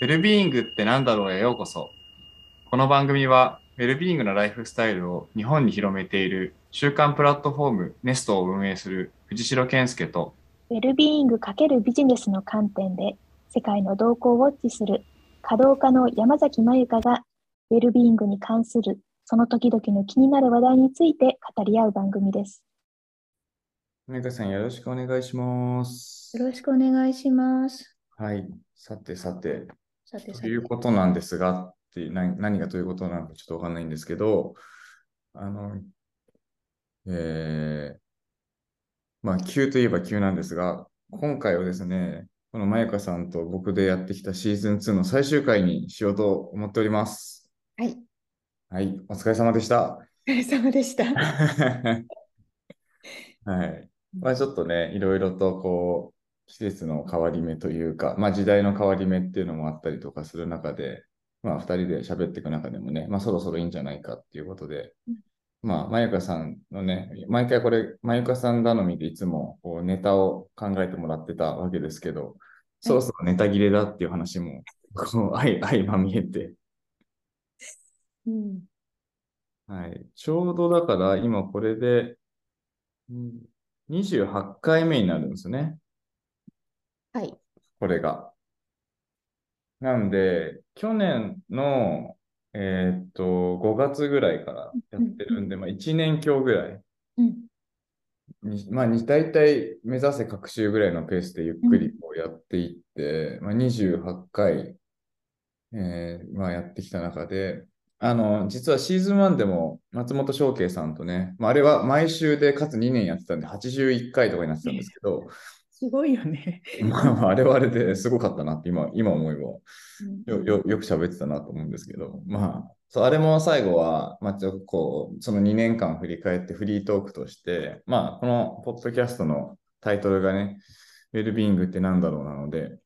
ウェルビーイングって何だろうへようこそ。この番組は、ウェルビーイングのライフスタイルを日本に広めている週刊プラットフォームネストを運営する藤代健介と、ウェルビーイング×ビジネスの観点で世界の動向をウォッチする稼働家の山崎まゆかがウェルビーイングに関するその時々の気になる話題について語り合う番組です。めかさんよろしくお願いします。よろしくお願いします。はい。さてさてという。ことなんですが、って何何がということなのかちょっとわかんないんですけど、あの、えー、まあ、急といえば急なんですが、今回はですね、このまゆかさんと僕でやってきたシーズン2の最終回にしようと思っております。はい。はい、お疲れ様でした。お疲れ様でした。はい。まあちょっとね、いろいろとこう、季節の変わり目というか、まあ時代の変わり目っていうのもあったりとかする中で、まあ二人で喋っていく中でもね、まあそろそろいいんじゃないかっていうことでうん、まあまゆかさんのね、毎回これ、まゆかさん頼みでいつもこうネタを考えてもらってたわけですけど、そろそろネタ切れだっていう話も、こう、相 相まみえて、うん。はい。ちょうどだから今これで、うん28回目になるんですね。はい。これが。なんで、去年の、えーっと、5月ぐらいからやってるんで、まあ1年強ぐらいうん。に、まあに大体目指せ各週ぐらいのペースでゆっくりこうやっていって、まあ28回、えーまあやってきた中で、あの、実はシーズン1でも松本翔慶さんとね、まあ、あれは毎週でかつ2年やってたんで81回とかになってたんですけど、すごいよね。まあまああれはあれですごかったなって今、今思えば。よよよく喋ってたなと思うんですけど、まあ、そうあれも最後は、まあ、ちょっとこう、その2年間振り返ってフリートークとして、まあ、このポッドキャストのタイトルがね、ウェルビーイングって何だろうなので、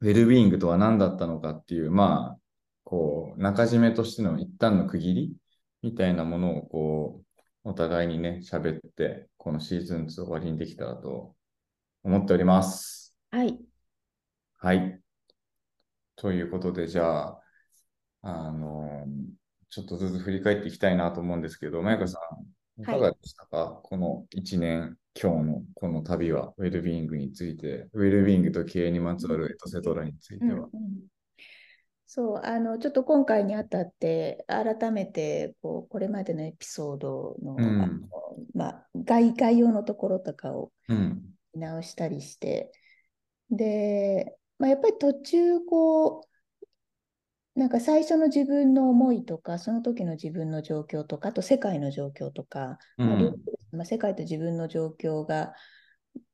ウェルビーイングとは何だったのかっていう、まあ、こう、中締めとしての一旦の区切り？みたいなものを、こう、お互いにね、喋って、このシーズン2終わりにできたらと思っております。はい。はい。ということで、じゃあ、あの、ちょっとずつ振り返っていきたいなと思うんですけど、まゆかさん、いかがでしたか、この1年今日のこの旅は、ウェルビーイングについて、ウェルビーイングと経営にまつわるエトセトラについては。そう、あの、ちょっと今回にあたって、改めて、こう、これまでのエピソードの、うんあのまあ、概、概要のところとかをうん。見直したりして、で、まあ、やっぱり途中、こう、なんか最初の自分の思いとか、その時の自分の状況とか、あと世界の状況とか、うん。まあ、世界と自分の状況が、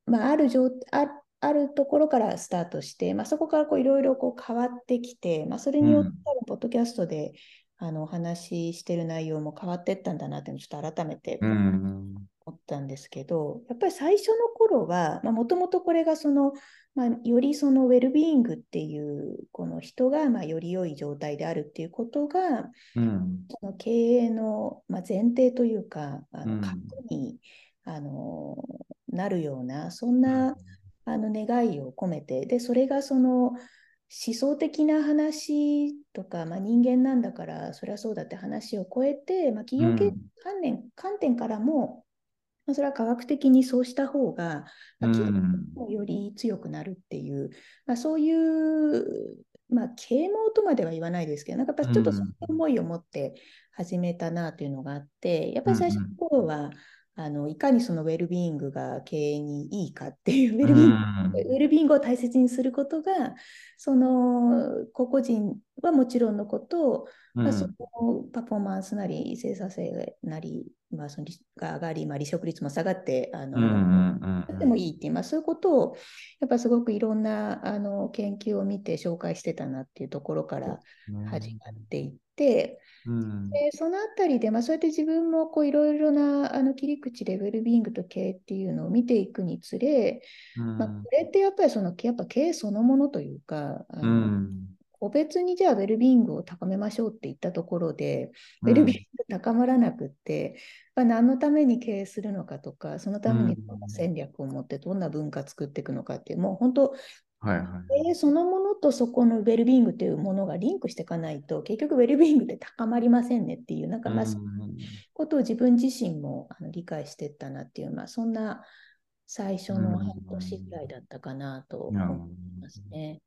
まあ、ある状あ、あるところからスタートして、まあ、そこからこういろいろこう変わってきて、まあ、それによってポッドキャストであのお話ししてる内容も変わっていったんだなってちょっと改めてうん。思ったんですけど、やっぱり最初の頃は、もともとこれがその、まあ、よりそのウェルビーイングっていう、この人がまあより良い状態であるっていうことが、うん。その経営の、まあ、前提というか、あうん。の核に、あのなるような、そんなあの願いを込めて、で、それがその思想的な話とか、まあ、人間なんだから、それはそうだって話を超えて、まあ、企業経営うん。観念観点からも、まあ、それは科学的にそうした方が、まあ、より強くなるっていう、まあ、そういう、まあ、啓蒙とまでは言わないですけど、なんかやっぱちょっとそういう思いを持って始めたなというのがあって、やっぱり最初の頃は、あのいかにそのウェルビーイングが経営にいいかっていう、ウェルビーイングウェルビーイングを大切にすることが、その個々人はもちろんのこと、まあ、そのパフォーマンスなり、生産性なり、まあ、その利が上がり、まあ、離職率も下がって、あの、うってもいいっていう、まあ、そういうことを、やっぱすごくいろんなあの研究を見て紹介してたなっていうところから始まっていって、うん。でそのあたりで、まあ、そうやって自分もこういろいろなあの切り口でウェルビーイングと経営っていうのを見ていくにつれ、まあ、これってやっぱりそのやっぱ経営そのものというか、あのうん。個別にじゃあウェルビーイングを高めましょうって言ったところで、ウェルビーイング高まらなくって、まあ、何のために経営するのかとか、そのためにどんな戦略を持ってどんな文化作っていくのかっていう、もう本当、はいはい。でそのものとそこのウェルビーイングというものがリンクしていかないと、結局ウェルビーイングって高まりませんねっていう、なんかまあ、そことを自分自身もあの理解していったなっていう、まあ、そんな最初の半年ぐらいだったかなと思いますね。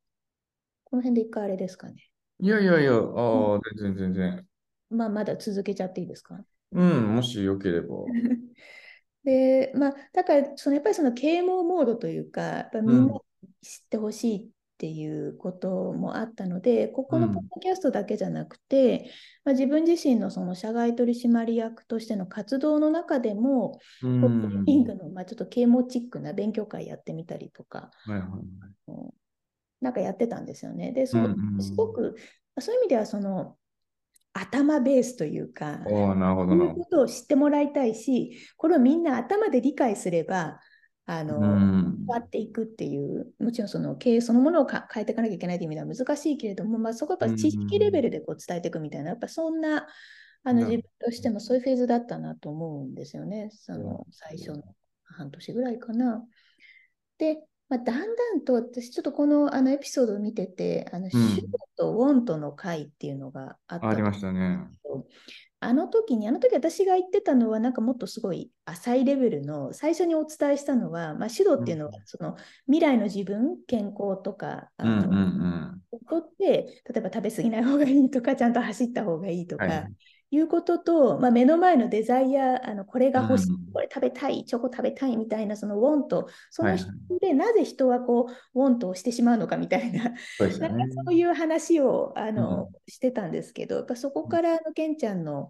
この辺で一回あれですかね？いやいやいや、ああ、全然全然。まあ、まだ続けちゃっていいですか？うん、もしよければ。で、まあ、だから、そのやっぱりその啓蒙モードというか、やっぱみんな知ってほしいっていうこともあったので、ここのポッドキャストだけじゃなくて、うん、まあ、自分自身のその社外取締役としての活動の中でも、うん、リングの、まあ、ちょっと啓蒙チックな勉強会やってみたりとか、はいはいはい、なんかやってたんですよね。で、そうすごく、そういう意味ではその頭ベースというか、なるほど。そういうことを知ってもらいたいし、これをみんな頭で理解すれば、あの、変わっていくっていう、もちろんその経営そのものを変えていかなきゃいけないという意味では難しいけれども、まあ、そこはやっぱ知識レベルでこう伝えていくみたいな、やっぱそんな、あの自分としてもそういうフェーズだったなと思うんですよね、その最初の半年ぐらいかな。で、まあ、だんだんと私ちょっとこのあのエピソードを見てて、あの、シューとウォントの会っていうのがあった、ありましたね。あの時に、あの時私が言ってたのは、なんかもっとすごい浅いレベルの、最初にお伝えしたのは、まあ、指導っていうのは、その未来の自分、健康とか、あの、うんうん、って、例えば食べ過ぎない方がいいとか、ちゃんと走った方がいいとか、はい、いうことと、まあ、目の前のデザイア、あのこれが欲しい、うん、これ食べたい、チョコ食べたいみたいな、そのウォント、その人で、はい、なぜ人はこう、ウォントをしてしまうのかみたいな、そう、ね、なんかそういう話をあの、うん、してたんですけど、やっぱそこからあのケンちゃんの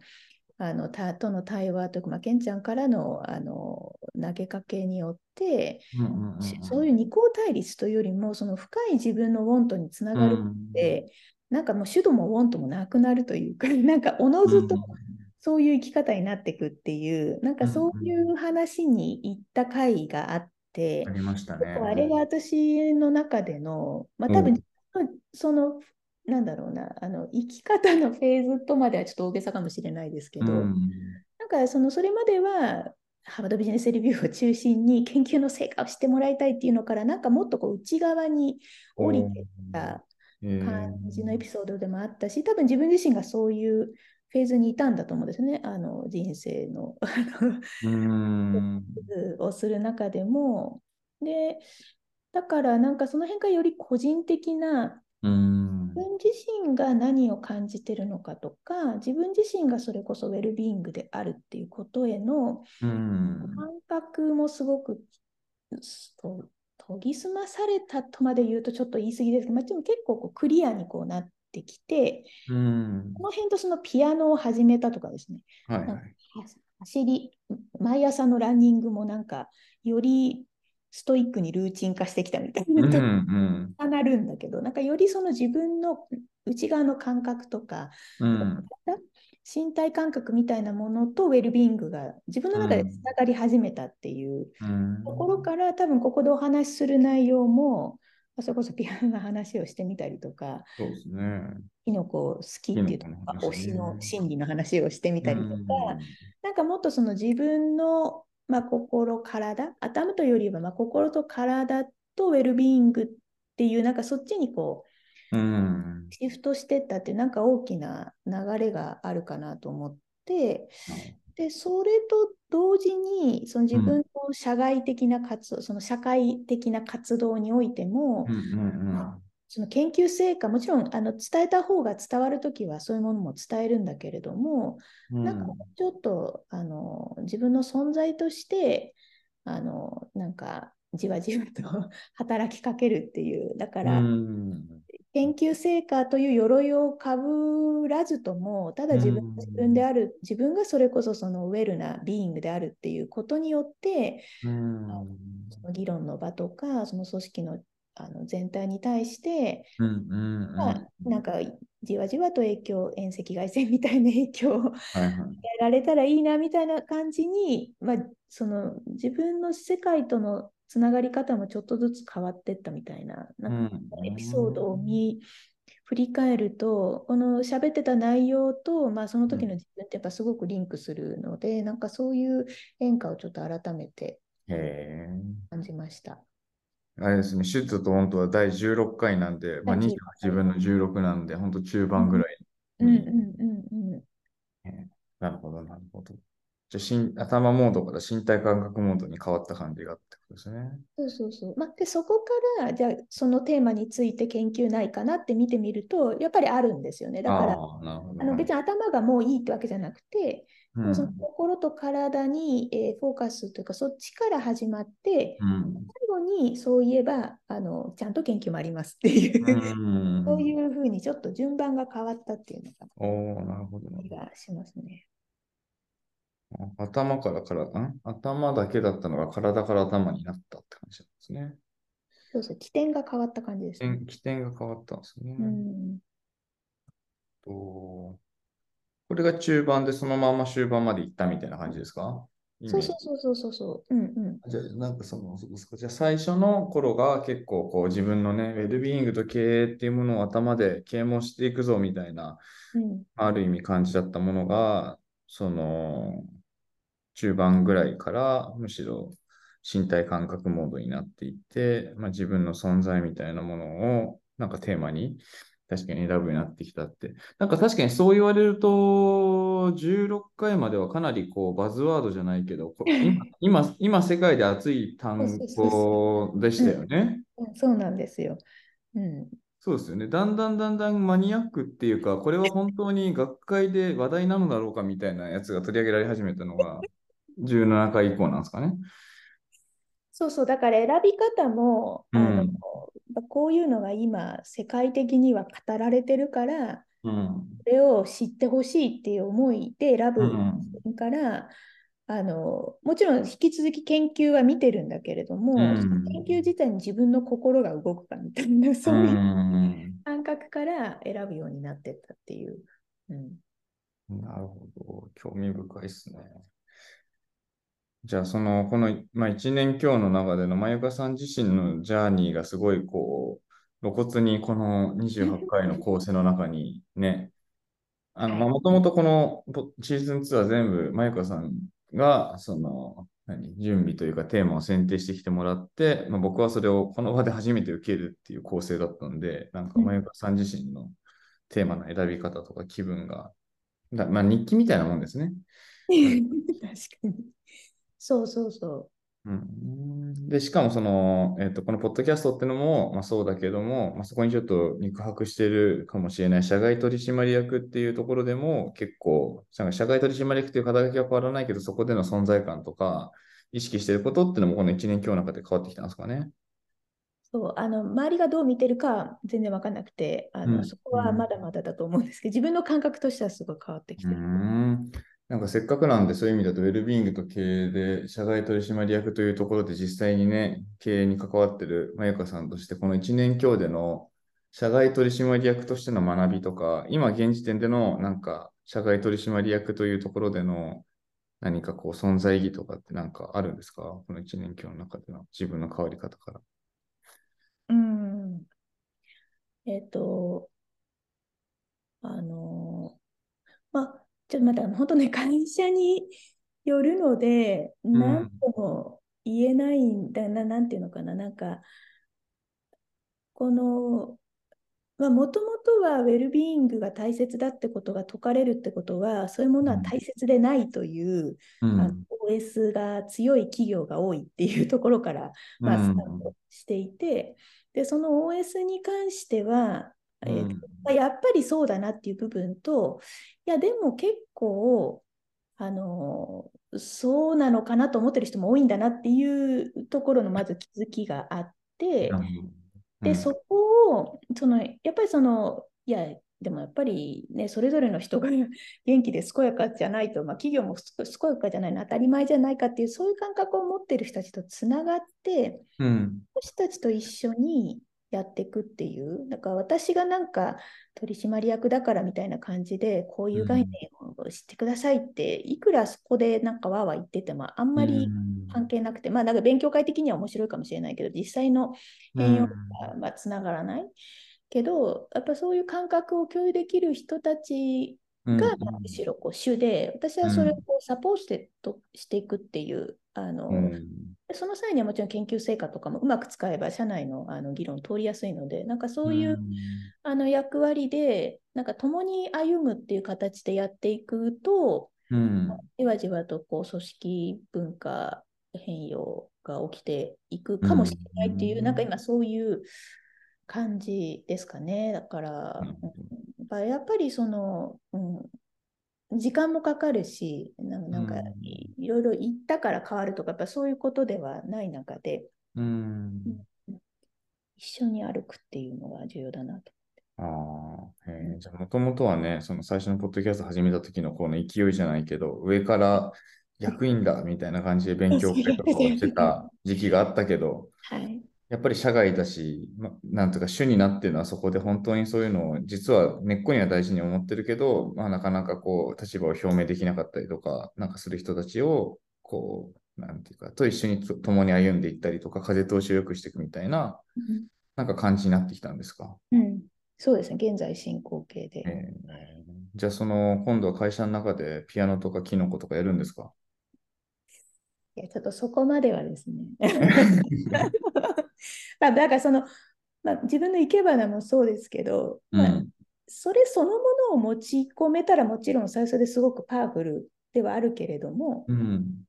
あのたとの対話とか、まあ、ケンちゃんからのあの投げかけによって、そういう二項対立というよりも、その深い自分のウォントにつながるって、なんかもう主導もウォントもなくなるというか、なんかおのずとそういう生き方になっていくっていう、なんかそういう話に行った回があって、ありましたね。あれが私の中での、まあ多分、その、なんだろうな、あの生き方のフェーズとまではちょっと大げさかもしれないですけど、なんかそのそれまではハーバードビジネスレビューを中心に研究の成果をしてもらいたいっていうのから、なんかもっとこう内側に降りてた感じのエピソードでもあったし、多分自分自身がそういうフェーズにいたんだと思うんですね、あの人生のをする中でも。で、だからなんかその辺がより個人的な自分自身が何を感じてるのかとか、自分自身がそれこそウェルビーイングであるっていうことへの感覚もすごく研ぎ澄まされたとまで言うとちょっと言い過ぎですけど、まあ、でも結構こうクリアにこうなってきて、うん、この辺とそのピアノを始めたとかですね、はいはい、走り、毎朝のランニングもなんか、よりストイックにルーチン化してきたみたいな。と、うん、なるんだけど、なんかよりその自分の内側の感覚とか、うん、身体感覚みたいなものとウェルビーイングが自分の中でつながり始めたっていうところから、うん、多分ここでお話しする内容もそれこそピアノの話をしてみたりとか、そうですね。キノコ好きっていうとか、ね、推しの心理の話をしてみたりとか、うん、なんかもっとその自分の、まあ、心、体、頭というよりはまあ心と体とウェルビーイングっていう、なんかそっちにこう、うん、シフトしてったってなんか大きな流れがあるかなと思って、でそれと同時にその自分の社外的な活動、うん、その社会的な活動においても、その研究成果、もちろんあの伝えた方が伝わるときはそういうものも伝えるんだけれども、うん、なんかちょっとあの自分の存在としてあのなんかじわじわと 働きかけるっていう、だから、うん、研究成果という鎧をかぶらずとも、ただ自分自分である、自分がそれこそそのウェルなビーイングであるっていうことによって、その議論の場とか、その組織のあの全体に対して、まあ、なんかじわじわと影響、遠赤外線みたいな影響を与えられたらいいなみたいな感じに、まあ、その自分の世界とのつながり方もちょっとずつ変わっていったみたいな、なんかエピソードを見、振り返ると、この喋ってた内容と、まあ、その時の自分ってやっぱすごくリンクするので、なんかそういう変化をちょっと改めて感じました。あれですね、手術と本当は第16回なんで、まあ、28分の16なんで、本当中盤ぐらいうんうんうんうん。なるほど、なるほど。じゃし頭モードから身体感覚モードに変わった感じがってことですね。そうそうそう。まあ、でそこから、じゃあそのテーマについて研究ないかなって見てみると、やっぱりあるんですよね。だから、あの別に頭がもういいってわけじゃなくて、うん、その心と体に、えー、フォーカスというか、そっちから始まって、うん、最後にそういえばあの、ちゃんと研究もありますっていう、うん、そういうふうにちょっと順番が変わったっていうのが、おなるほど気がしますね。頭からから、ん？頭だけだったのが体から頭になったって感じなんですね。そうそう、起点が変わった感じです、ね。起点が変わったんですね。うん、とこれが中盤でそのまま終盤まで行ったみたいな感じですか？そうそうそうそうそう。うんうん、じゃあ、なんかその、じゃ最初の頃が結構こう自分のね、ウェルビーイングと経営っていうものを頭で啓蒙していくぞみたいな、うん、ある意味感じだったものが、その、中盤ぐらいからむしろ身体感覚モードになっていって、まあ、自分の存在みたいなものをなんかテーマに確かに選ぶようになってきたって。なんか確かにそう言われると、16回まではかなりこうバズワードじゃないけど、今、今世界で熱い単語でしたよね。そうなんですよ。うん、そうですよね。だんだんだんだんマニアックっていうか、これは本当に学会で話題なのだろうかみたいなやつが取り上げられ始めたのが、17回以降なんですかね。そうそう、だから選び方も、うん、あのこういうのが今、世界的には語られてるから、うん、それを知ってほしいっていう思いで選ぶから、うん、あのもちろん引き続き研究は見てるんだけれども、うん、研究自体に自分の心が動くかみたいな、そういう感覚から選ぶようになってったっていう。うん、なるほど、興味深いですね。じゃあ、その、この、まあ、1年今日の中での、まゆかさん自身のジャーニーがすごい、こう、露骨にこの28回の構成の中にね、あの、まあ、もともとこのシーズン2は全部、まゆかさんが、その、何、準備というかテーマを選定してきてもらって、まあ、僕はそれをこの場で初めて受けるっていう構成だったんで、なんか、まゆかさん自身のテーマの選び方とか気分が、だまあ、日記みたいなもんですね。確かに。そうそうそう。うん、でしかもその、えーと、このポッドキャストってのも、まあ、そうだけども、まあ、そこにちょっと肉薄してるかもしれない社外取締役っていうところでも結構社外取締役っていう肩書きは変わらないけどそこでの存在感とか意識してることっていうのもこの1年今日の中で変わってきたんですかね。そうあの周りがどう見てるか全然分かんなくてあの、うん、そこはまだまだだと思うんですけど自分の感覚としてはすごい変わってきてる。なんかせっかくなんでそういう意味だと、ウェルビーイングと経営で、社外取締役というところで実際にね、経営に関わってるまゆかさんとして、この1年強での社外取締役としての学びとか、今現時点でのなんか社外取締役というところでの何かこう存在意義とかってなんかあるんですか？この1年強の中での自分の変わり方から。うん。えっ、ー、と、あの、まあ、ちょっとまた本当ね、会社によるので、何とも言えないんだな、なんていうのかな、なんか、この、まあ、もともとはウェルビーイングが大切だってことが説かれるってことは、そういうものは大切でないという、うん、OS が強い企業が多いっていうところから、まあ、スタートしていて、で、その OS に関しては、えーまあ、やっぱりそうだなっていう部分と、いや、でも結構、あのそうなのかなと思ってる人も多いんだなっていうところのまず気づきがあって、うん、で、そこを、そのやっぱりその、いや、でもやっぱりね、それぞれの人が 元気で健やかじゃないと、まあ、企業も健やかじゃないの当たり前じゃないかっていう、そういう感覚を持ってる人たちとつながって、うん、私たちと一緒にやっていくっていう、だから私がなんか取締役だからみたいな感じで、こういう概念を知ってくださいって、いくらそこでなんかわーわー言ってても、あんまり関係なくて、まあなんか勉強会的には面白いかもしれないけど、実際の変容がまつながらない。けど、やっぱそういう感覚を共有できる人たちがむしろこう主で、私はそれをこうサポートしていくっていう、あの、その際にはもちろん研究成果とかもうまく使えば社内のあの議論通りやすいので、なんかそういう、あの役割で、なんか共に歩むっていう形でやっていくと、うん、じわじわとこう組織文化変容が起きていくかもしれないっていう、うん、なんか今そういう感じですかね。だから、うん、やっぱりその、うん、時間もかかるし、なんかいろいろ言ったから変わるとか、やっぱそういうことではない中で、うん、一緒に歩くっていうのが重要だなと。ああ、へじゃあもともとはね、その最初のポッドキャスト始めた時のこの勢いじゃないけど、上から役員だみたいな感じで勉強会とかをしてた 時期があったけど、はい、やっぱり社外だし、ま、なんとか主になってるのはそこで本当にそういうのを実は根っこには大事に思ってるけど、まあ、なかなかこう立場を表明できなかったりとか、なんかする人たちをこう、なんていうか、と一緒に共に歩んでいったりとか、風通しを良くしていくみたいな、うん、なんか感じになってきたんですか、うん、そうですね、現在進行形で。えー、じゃあ、その今度は会社の中でピアノとかキノコとかやるんですか？いや、ちょっとそこまではですね。まあ、だからその、まあ、自分の生け花もそうですけど、まあ、それそのものを持ち込めたらもちろん最初ですごくパワフルではあるけれども、うん、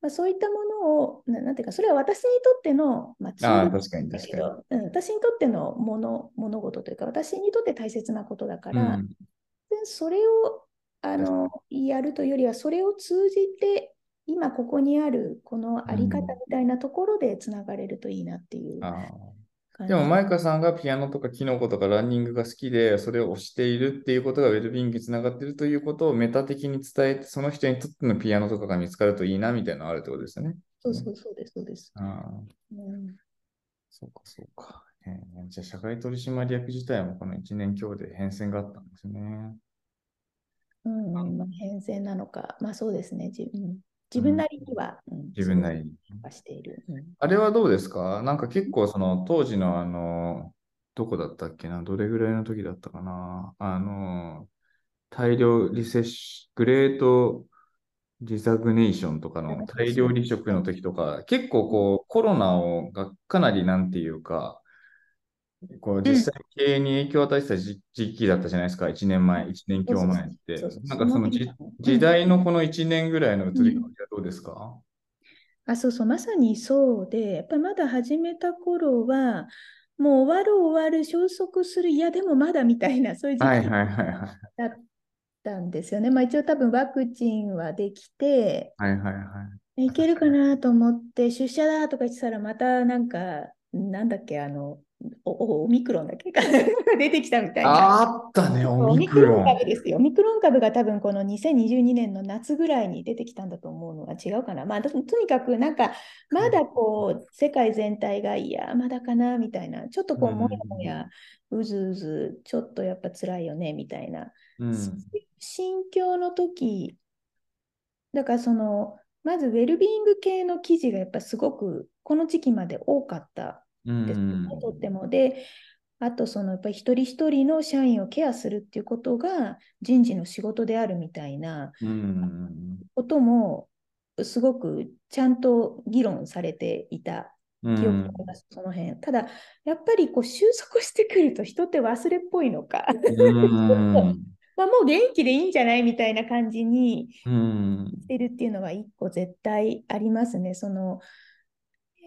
まあ、そういったものをな、なんていうか、それは私にとっての、まあ、あ確かに確かに、うん、私にとってのもの物事というか、私にとって大切なことだから、うん、それをあのやるというよりは、それを通じて今ここにあるこのあり方みたいなところでつながれるといいなっていう。うん、でも、マイカさんがピアノとかキノコとかランニングが好きで、それを推しているっていうことがウェルビーイングにつながっているということをメタ的に伝えて、その人にとってのピアノとかが見つかるといいなみたいなのあるってことですよね。そうそうそうです、そうです。あうん、そうか、そうか。えー、じゃあ、社会取締役自体もこの1年強で変遷があったんですね。うん、まあ、変遷なのか、まあそうですね。自分自分なりには、うん、自分なりに。している、うん、あれはどうですか？なんか結構その当時のあの、どこだったっけな？どれぐらいの時だったかな？あの、大量リセッシュ、グレートディザグネーションとかの大量離職の時とか、結構こうコロナをがかなりなんていうか、こう実際経営に影響を与えてた時期だったじゃないですか、1年前、1年強前って。なんかその時代のこの1年ぐらいの移り変わりはどうですか、あそうそう、まさにそうで、やっぱりまだ始めた頃は、もう終わる終わる、消息する、いや、でもまだみたいな、そういう時期だったんですよね。まあ一応多分ワクチンはできて、はいはいはい。いけるかなと思って、出社だとか言ってたら、またなんか、なんだっけ、あの、おオミクロンだけ？が 出てきたみたいな。あったね、オミクロン。株ですよ。オミクロン株が多分この2022年の夏ぐらいに出てきたんだと思うのは違うかな。まあ、とにかくなんか、まだこう、世界全体が、いや、まだかな、みたいな、ちょっとこう、もやもや、うずうず、ちょっとやっぱ辛いよね、みたいな、うん、心境の時、だからその、まずウェルビーイング系の記事がやっぱすごくこの時期まで多かったです、ね、とっても。で、あとそのやっぱり一人一人の社員をケアするっていうことが人事の仕事であるみたいなこともすごくちゃんと議論されていた記憶があります、その辺。ただ、やっぱりこう収束してくると人って忘れっぽいのか。まあ、もう元気でいいんじゃないみたいな感じにしてるっていうのは一個絶対ありますね。その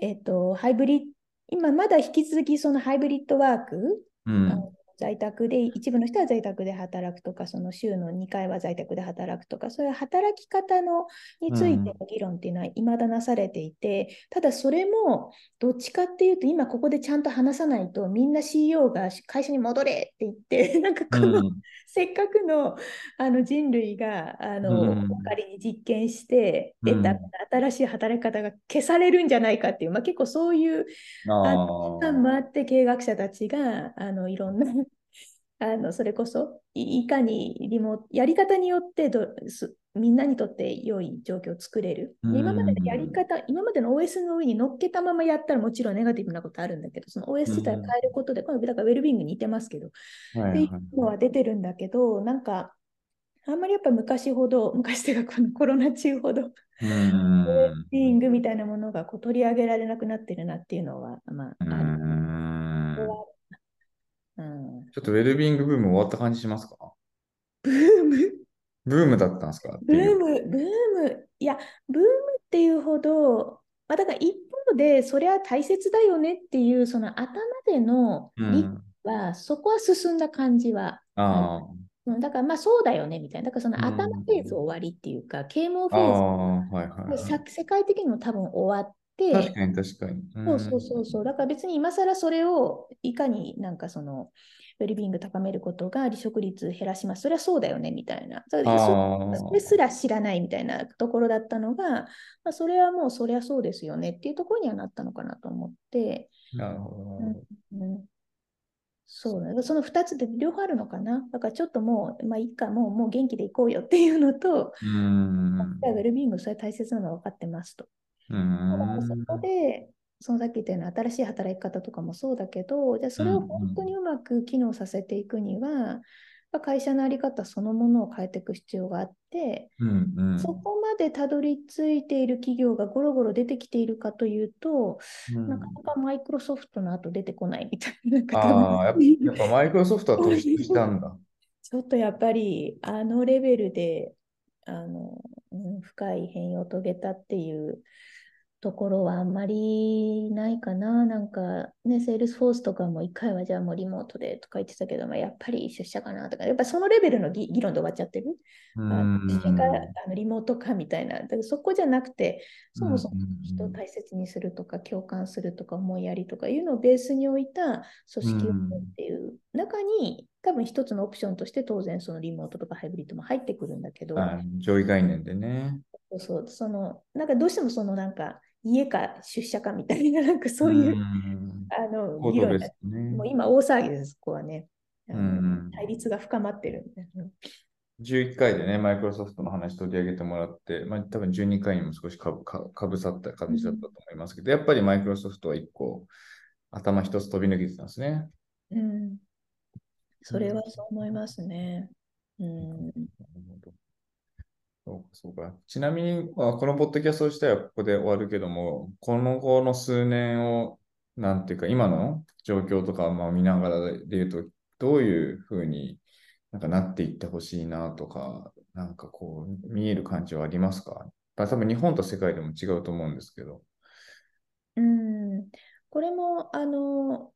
えっ、ー、と、ハイブリッ今まだ引き続きそのハイブリッドワーク、うん、在宅で、一部の人は在宅で働くとか、その週の2回は在宅で働くとか、そういう働き方のについての議論っていうのは未だなされていて、うん、ただそれもどっちかっていうと、今ここでちゃんと話さないと、みんな CEO が会社に戻れって言って、なんかこの、うん、せっかくのあの人類があの、うん、仮に実験して得た新しい働き方が消されるんじゃないかっていう、まあ、結構そういうあのもあって経営学者たちがあのいろんなあのそれこそいかにリモやり方によってどみんなにとって良い状況を作れる。今までのやり方、今までの OS の上に乗っけたままやったらもちろんネガティブなことあるんだけど、その OS 自体を変えることで、このだからウェルビングに似てますけど、はいはい、っていうのは出てるんだけど、なんか、あんまりやっぱ昔ほど、昔というかこの コロナ中ほど、うん。ウェルビングみたいなものがこう取り上げられなくなってるなっていうのは、まあ、うある。んうん、ちょっとウェルビーイングブーム終わった感じしますか？ブーム？ブームだったんですか？ブ。ーム、ブーム、いや、ブームっていうほど、まあ、だから一方で、それは大切だよねっていう、その頭での理うん。は、そこは進んだ感じはあうんだからまあそうだよねみたいな。だからそのうん頭フェーズ終わりっていうか、啓蒙あ。フェーズー、はいはいはい。さ世界的にも多分終わって、確かに確かに。そうそうそうそう。だから別に今更それをいかになんかそのウェルビーイング高めることが離職率減らします。それはそうだよねみたいな。それすら知らないみたいなところだったのが、まあ、それはもうそりゃそうですよねっていうところにはなったのかなと思って、あ、なるほど。うん、そうだね。その2つで両方あるのかな。だからちょっともう、まあいいか、もうもう元気でいこうよっていうのと、ウェルビーイングそれ大切なのは分かってますと。そこで、そのさっき言ったような新しい働き方とかもそうだけど、じゃあそれを本当にうまく機能させていくには、やっぱ会社の在り方そのものを変えていく必要があって、うんうんそこまでたどり着いている企業がゴロゴロ出てきているかというと、うんなかなかマイクロソフトの後出てこないみたいな。なんかああ、やっぱマイクロソフトは投資したんだ。ちょっとやっぱりあのレベルであの、うん深い変容を遂げたっていうところはあんまりないかな。なんかね、セールスフォースとかも一回はじゃあもうリモートでとか言ってたけど、まあ、やっぱり出社かなとか、やっぱそのレベルの議議論で終わっちゃってる？出社かなのリモートかみたいな。だからそこじゃなくて、そもそも人を大切にするとか、共感するとか、思いやりとかいうのをベースに置いた組織運営っていう中に、多分一つのオプションとして当然そのリモートとかハイブリッドも入ってくるんだけど、はい上位概念でね。そうそう、その、なんかどうしてもそのなんか家か出社かみたいな、なんかそういう、んあの議論ねもう。今大騒ぎです、そこはね。対立が深まってるんで。うん11回でね、マイクロソフトの話取り上げてもらって、まあ、多分12回にも少しかぶかかぶさった感じだったと思いますけど、やっぱりマイクロソフトは1個頭一つ飛び抜けてたんですね。うん、それはそう思いますね。うんそうか、そうか。ちなみに、まあ、このポッドキャスト自体はここで終わるけども、この後の数年を、なんていうか、今の状況とかをまあ見ながらで言うと、どういうふうになんかなっていってほしいなとか、なんかこう、見える感じはありますか？まあ多分日本と世界でも違うと思うんですけど。うん、これも、あの、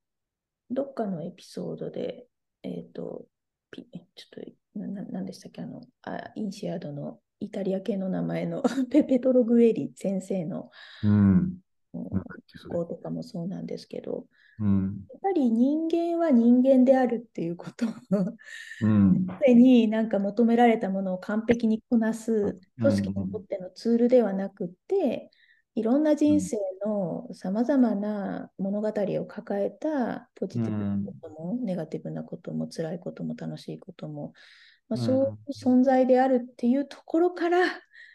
どっかのエピソードで、えっ、と、ピちょっと、な、ななんでしたっけ、あの、あインシアードのイタリア系の名前の ペペトロ・グエリ先生のうん。とかもそうなんですけど、うん。やっぱり人間は人間であるっていうことをうん。常になんか求められたものを完璧にこなす組織にとってのツールではなくって、いろんな人生のさまざまな物語を抱えたポジティブなことも、ネガティブなことも辛いことも楽しいことも、まあ、うんそういう存在であるっていうところから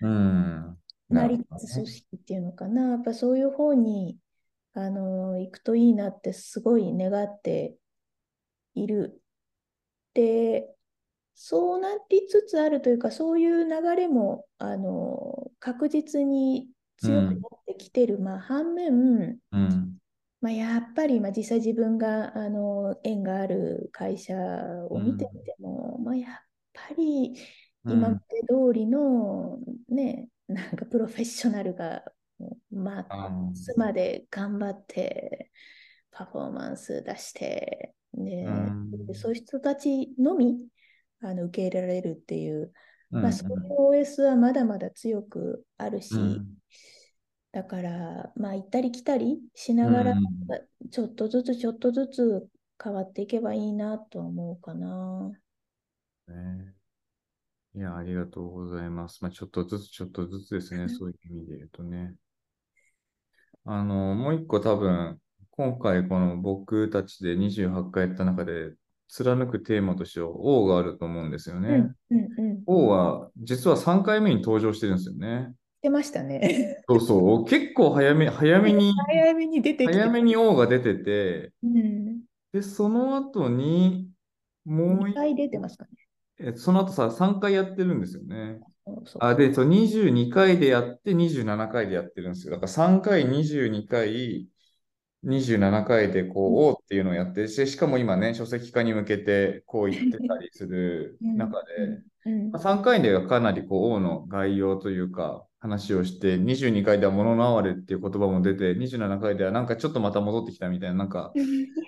うん。成り立つ組ね織っていうのかな、やっぱそういう方にあの行くといいなってすごい願っている。で、そうなりつつあるというか、そういう流れもあの確実に強くなってきてる、まあ、反面、うん。まあ、やっぱり、まあ、実際自分があの縁がある会社を見てみても、まあ、やっぱり今まで通りのね、なんかプロフェッショナルが、まあ、あつまで頑張ってパフォーマンス出して、ねそういう人たちのみあの受け入れられるっていう、うんまあ、そういう OS はまだまだ強くあるし、うんだから、まあ、行ったり来たりしながら、うんちょっとずつちょっとずつ変わっていけばいいなと思うかな。ねいや、ありがとうございます。まあ、ちょっとずつ、ちょっとずつですね、そういう意味で言うとね。あの、もう一個多分、今回この僕たちで28回やった中で、貫くテーマとしては O があると思うんですよね。うんうんうん。O は、実は3回目に登場してるんですよね。出ましたね。そうそう、結構早め、早めに、早めに出て。早めに O が出てて、うん。で、その後に、もう2一回出てますかね。えその後さ、3回やってるんですよね。あで、そう22回でやって27回でやってるんですよ。だから3回、22回、27回でこう、おっていうのをやってし、しかも今ね、書籍化に向けてこう言ってたりする中で、まあ、3回ではかなりこう、王の概要というか、話をして、22回では物の哀れっていう言葉も出て、27回ではなんかちょっとまた戻ってきたみたいな、なんか、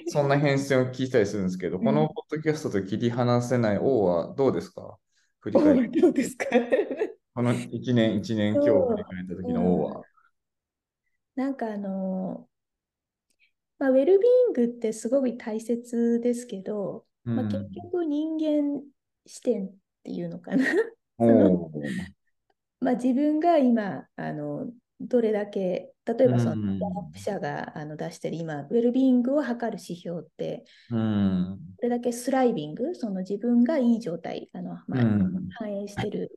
そんな変遷を聞いたりするんですけど、このポッドキャストと切り離せない王はどうですか？振り返り。どうですか？この1年、1年今日振り返った時の王は。なんかあのまあ、ウェルビーイングってすごく大切ですけど、うん、まあ、結局人間視点っていうのかなまあ自分が今あのどれだけ例えばそのアップ社があの出してる今ウェルビーイングを測る指標って、うん、どれだけスライビングその自分がいい状態あの、まあ、反映してる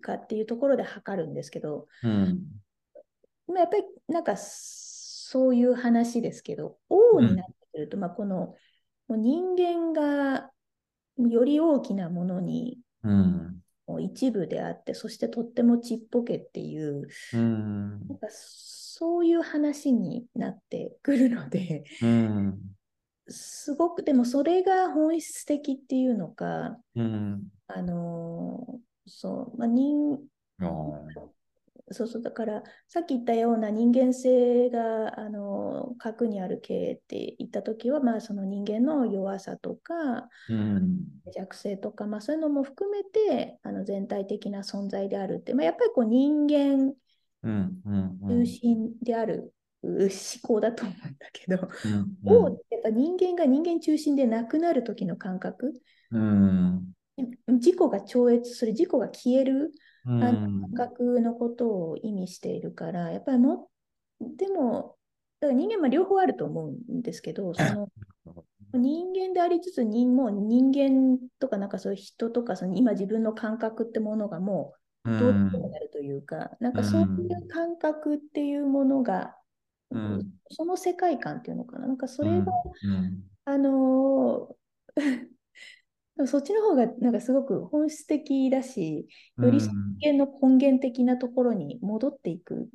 かっていうところで測るんですけど、うん、やっぱりなんかそういう話ですけど、王になってくると、うん、まあ、この人間がより大きなものに、一部であって、そしてとってもちっぽけっていう、うん、なんかそういう話になってくるので、うん、すごく、でもそれが本質的っていうのか、あのそう、まあ、人そうそう、だから、さっき言ったような人間性が、あの、核にある系って言ったときは、まあ、その人間の弱さとか、うん、弱性とか、まあ、そういうのも含めて、あの、全体的な存在であるって、まあ、やっぱりこう、人間中心である思考だと思うんだけど、うん。うん、やっぱ人間が人間中心でなくなる時の感覚、うん、自己が超越する、自己が消える、感覚のことを意味しているから、やっぱりも、でも、だから人間は両方あると思うんですけど、その人間でありつつ人も人間とかなんかそういう人とかその今自分の感覚ってものがもうどうにもなるというか、なんかそういう感覚っていうものが、うん、その世界観っていうのかな、なんかそれが、うん、あのそっちの方がなんかすごく本質的だし、より人間の根源的なところに戻っていく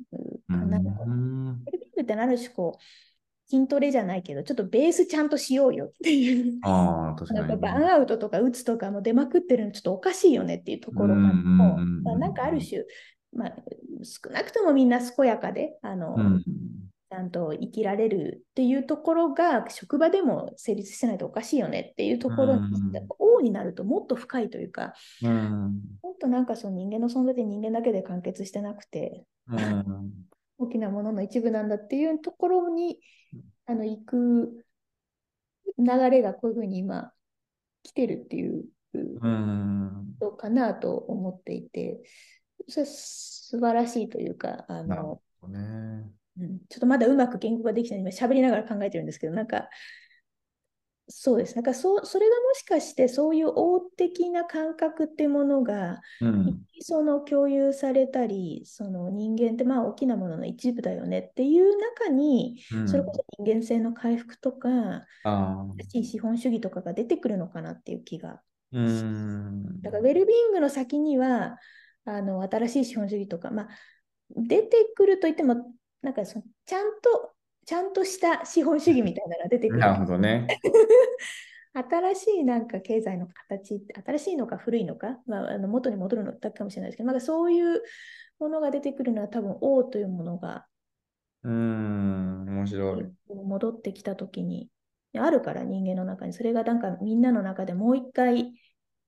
かな。うん、テレビってある種こう、筋トレじゃないけど、ちょっとベースちゃんとしようよっていう。あ確かに、なんかバーンアウトとか打つとかも出まくってるのちょっとおかしいよねっていうところからも、まあ、なんかある種、まあ、少なくともみんな健やかで、あの、うんちゃんと生きられるっていうところが職場でも成立してないとおかしいよねっていうところに、王になるともっと深いというか、うん、もっとなんかその人間の存在で人間だけで完結してなくて、うん、大きなものの一部なんだっていうところにあの行く流れがこういうふうに今来てるっていうことかなと思っていて、それ素晴らしいというか、あの、ね、うん、ちょっとまだうまく言語ができてない。今喋りながら考えてるんですけどなんかそうです。なんかそそれがもしかしてそういう王的な感覚っていうものが、うん、その共有されたり、その人間ってまあ大きなものの一部だよねっていう中に、うん、それこそ人間性の回復とか、新しい資本主義とかが出てくるのかなっていう気が。うん、だからウェルビーイングの先には、あの新しい資本主義とか、まあ、出てくるといってもなんかそのちゃんと、ちゃんとした資本主義みたいなのが出てくる。なるほどね。新しいなんか経済の形、新しいのか古いのか、まあ、あの元に戻るのだけかもしれないですけど、なんかそういうものが出てくるのは多分王というものが、うん、面白い。戻ってきたときに、あるから人間の中に、それがなんかみんなの中でもう一回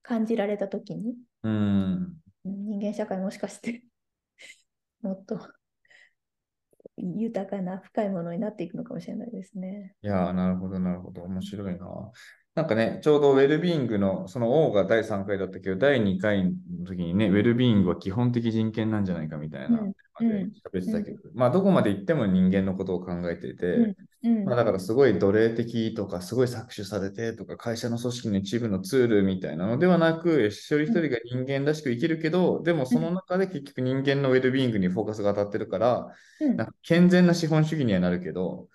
感じられたときに、うん、人間社会もしかしてもっと豊かな深いものになっていくのかもしれないですね。いやなるほど、なるほど。面白いな。なんかね、ちょうどウェルビーイングの、その王が第3回だったけど、第2回の時にね、ウェルビーイングは基本的人権なんじゃないかみたいな、喋ってたけど、うん、まあどこまで行っても人間のことを考えていて、うん、まあ、だからすごい奴隷的とか、すごい搾取されてとか、会社の組織の一部のツールみたいなのではなく、一人一人が人間らしく生きるけど、でもその中で結局人間のウェルビーイングにフォーカスが当たってるから、なんか健全な資本主義にはなるけど、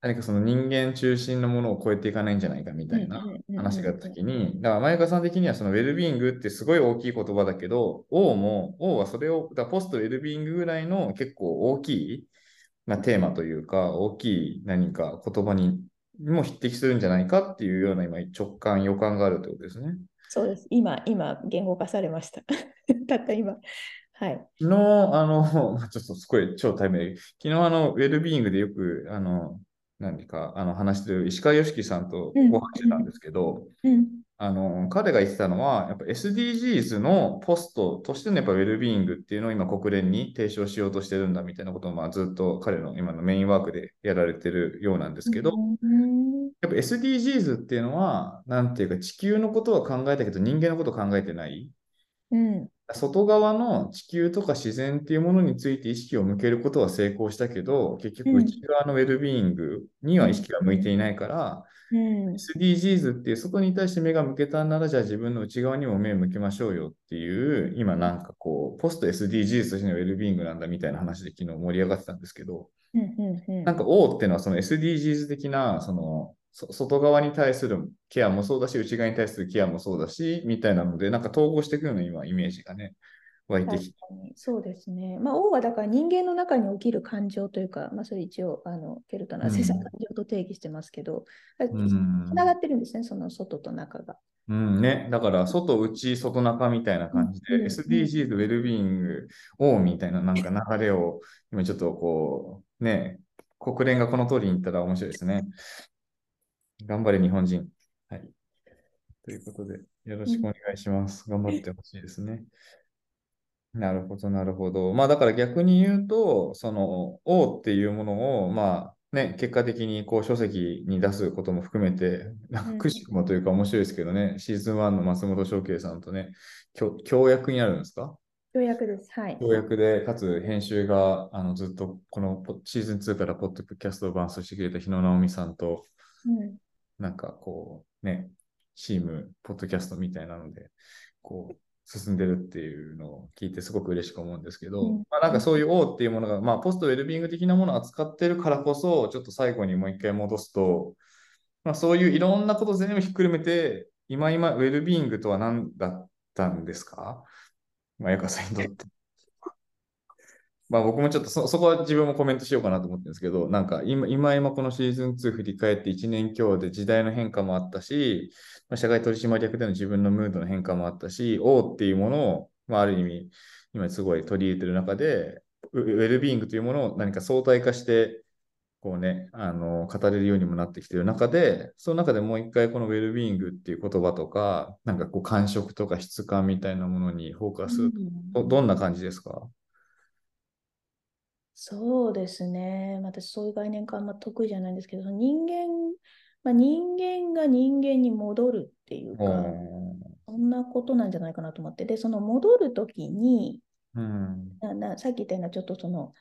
何かその人間中心のものを超えていかないんじゃないかみたいな話話があったときに、だから前川さん的にはそのウェルビーイングってすごい大きい言葉だけど、O も、O はそれを、だポストウェルビーイングぐらいの結構大きい、まあ、テーマというか、大きい何か言葉にも匹敵するんじゃないかっていうような今直感、予感があるってことですね。そうです。今、今、言語化されました。たった今。はい。昨日、あの、ちょっとすごい超タイムリー。昨日、あの、ウェルビーイングでよく、あの、何かあの話してる石川良樹さんとご話してたんですけど、うんうん、あの彼が言ってたのは、やっぱ SDGs のポストとしてのやっぱウェルビーイングっていうのを今国連に提唱しようとしてるんだみたいなことをまあずっと彼の今のメインワークでやられてるようなんですけど、やっぱ SDGs っていうのは、なんていうか地球のことは考えたけど人間のこと考えてない。うん外側の地球とか自然っていうものについて意識を向けることは成功したけど、結局内側のウェルビーイングには意識が向いていないから、うん、SDGs っていう外に対して目が向けたなら、じゃあ自分の内側にも目を向けましょうよっていう、今なんかこう、ポスト SDGs としてのウェルビーイングなんだみたいな話で昨日盛り上がってたんですけど、なんか O っていうのはその SDGs 的な、その外側に対するケアもそうだし、内側に対するケアもそうだし、みたいなので、なんか統合していくような今、イメージがね、湧いてきて。そうですね。まあ、王はだから人間の中に起きる感情というか、まあ、それ一応、あのケルトナー先生感情と定義してますけど、つながってるんですね、その外と中が。うんね、だから外、内、外中みたいな感じで、うん、SDGs、ウェルビーイング、王みたいななんか流れを、今ちょっとこう、ね、国連がこの通りに言ったら面白いですね。頑張れ日本人。はい。ということで、よろしくお願いします。頑張ってほしいですね。なるほど、なるほど。まあだから逆に言うと、その O っていうものを、まあね、結果的にこう書籍に出すことも含めて、なんかくしくもというか面白いですけどね、うん、シーズン1の松本翔慶さんとね、協約になるんですか？協約です。はい。協約で、かつ編集があのずっとこのシーズン2からポッドキャストを伴走してくれた日野直美さんと、うん、なんかこうね、チーム、ポッドキャストみたいなので、こう、進んでるっていうのを聞いてすごく嬉しく思うんですけど、うん、まあ、なんかそういう O っていうものが、まあ、ポストウェルビーイング的なものを扱ってるからこそ、ちょっと最後にもう一回戻すと、まあ、そういういろんなこと全部ひっくるめて、今今ウェルビーイングとは何だったんですか？まあ、やかさんにとって。まあ僕もちょっとそそこは自分もコメントしようかなと思ってるんですけど、なんか今今今このシーズン2振り返って1年強で時代の変化もあったし、まあ、社外取締役での自分のムードの変化もあったし、王っていうものを、まあ、ある意味今すごい取り入れてる中で、ウェルビーイングというものを何か相対化して、こうね、あの、語れるようにもなってきてる中で、その中でもう一回このウェルビーイングっていう言葉とか、なんかこう感触とか質感みたいなものにフォーカス、うん、どんな感じですか？そうですね。私、そういう概念かあんま得意じゃないんですけど、人間、まあ、人間が人間に戻るっていうか、そんなことなんじゃないかなと思って、で、その戻るときに、うん、ななさっき言ったような、ちょっとその、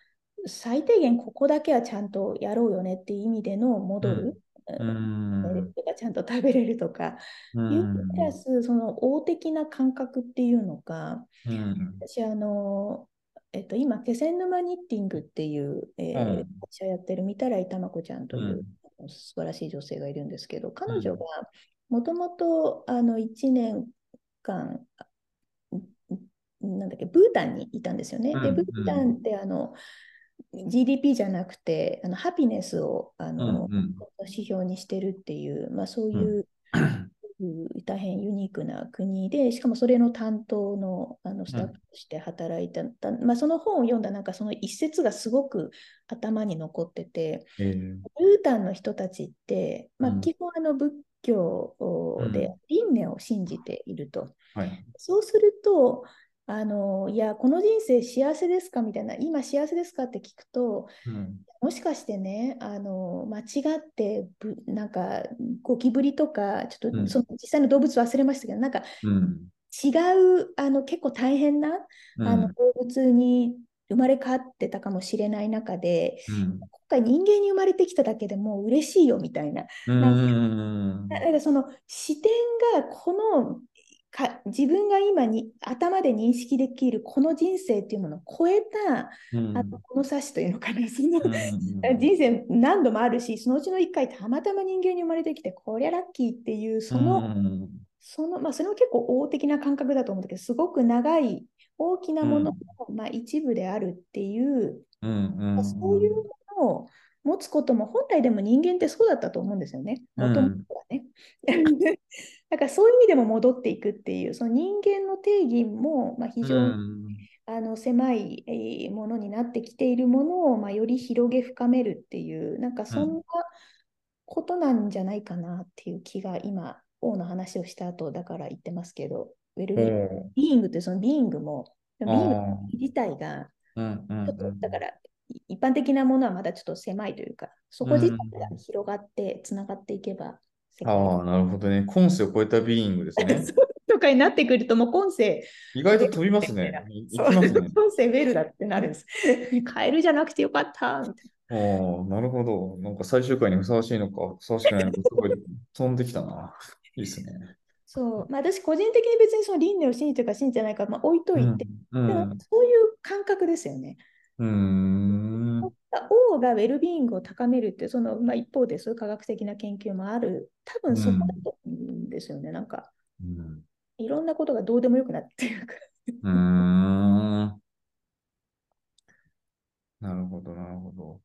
最低限ここだけはちゃんとやろうよねっていう意味での戻る。うん、ちゃんと食べれるとか、うん、プラスその大的な感覚っていうのが、うん、私あのえっと、今、気仙沼ニッティングっていう、えー、会社やってるみたらいたまこちゃんという、うん、素晴らしい女性がいるんですけど、彼女がもともと1年間、なんだっけ、ブータンにいたんですよね。で、ブータンってあの、GDP じゃなくて、あのハピネスをあの、うんうん、指標にしてるっていう、まあ、そういう、大変ユニークな国で、しかもそれの担当のあのスタッフとして働いた、うん、まあ、その本を読んだなんかその一節がすごく頭に残ってて、え。ー、ブータンの人たちって、まあ、基本あの仏教で輪廻を信じていると。うんはい、そうすると、あのいや、この人生幸せですか？みたいな、今幸せですか？って聞くと、うん、もしかしてね、あの間違ってぶ、なんかゴキブリとか、ちょっとその実際の動物忘れましたけど、なんか違う、あの結構大変な、あの動物に生まれ変わってたかもしれない中で、うん、今回人間に生まれてきただけでもう嬉しいよみたいな。なんかその視点がこのか自分が今に頭で認識できるこの人生っていうものを超えた、うん、あのこの差しというのかなその、うん、人生何度もあるしそのうちの1回たまたま人間に生まれてきてこりゃラッキーっていうその、うん、そのまあ、それも結構大的な感覚だと思うんだけどすごく長い大きなものの、まあ、一部であるっていう、そういうものを持つことも本来でも人間ってそうだったと思うんですよね。もともとはね。だからそういう意味でも戻っていくっていう、その人間の定義も、まあ、非常に、うん、あの狭いものになってきているものを、まあ、より広げ深めるっていう、なんかそんなことなんじゃないかなっていう気が今、王の話をした後だから言ってますけど、ウェルビーイング、 being ってその being も、 being 自体が、ちょっとだから一般的なものはまだちょっと狭いというか、そこ自体が広がってつながっていけば、ああ、なるほどね。今世を超えた being ですね。とかになってくると、もう今世。意外と飛びますね。きますね。今世 well だってなるんです。カエルじゃなくてよかったみたいな。ああ、なるほど。なんか最終回にふさわしいのか、ふさわしくないのか、すごい飛んできたな。いいですね。そう。まあ私、個人的に別にその輪廻を信じてるか信じてないか、まあ、置いといて、うんうん、そういう感覚ですよね。うん王がウェルビーイングを高めるって、その、まあ、一方でそういう科学的な研究もある、多分そこだと思うんですよね、うん、なんか、うん、いろんなことがどうでもよくなってるから。うん。なるほど、なるほど。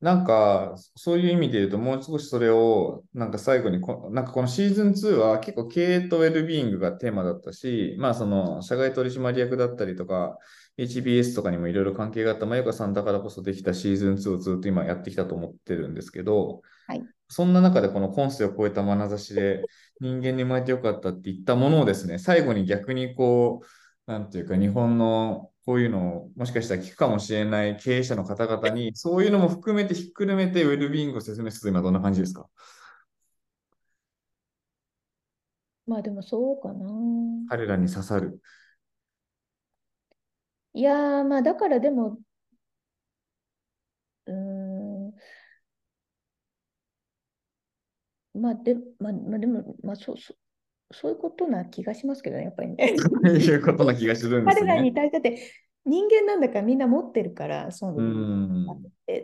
なんか、そういう意味で言うと、もう少しそれを、なんか最後にこ、なんかこのシーズン2は結構経営とウェルビーイングがテーマだったし、まあその、社外取締役だったりとか、HBS とかにもいろいろ関係があったまゆかさんだからこそできたシーズン2をずっと今やってきたと思ってるんですけど、はい、そんな中でこの今世を超えた眼差しで 人間に生まれてよかったって言ったものをですね、最後に逆にこう、なんていうか日本のこういうのをもしかしたら聞くかもしれない経営者の方々に、そういうのも含めてひっくるめてウェルビーイングを説明すると今どんな感じですかまあでもそうかな。彼らに刺さる。いやー、まあだからでも、うーん、まあで、まあ、まあ、でも、まあそうそう、そういうことな気がしますけどね、やっぱりね。そ ういうことな気がするんです彼らに対して、人間なんだからみんな持ってるから、その、うん。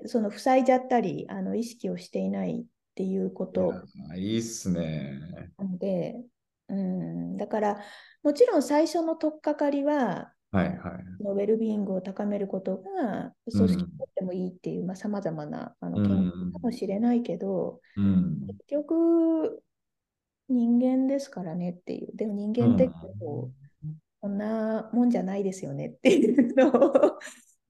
その塞いじゃったり、あの意識をしていないっていうこと。いいっすね。なので、うん、だから、もちろん最初の取っかかりは、はいはい、ウェルビーイングを高めることが組織にとってもいいっていうさまざ、まなあの研究かもしれないけど、うん、結局人間ですからねっていう。でも人間ってこう、うん、こんなもんじゃないですよねっていうのを。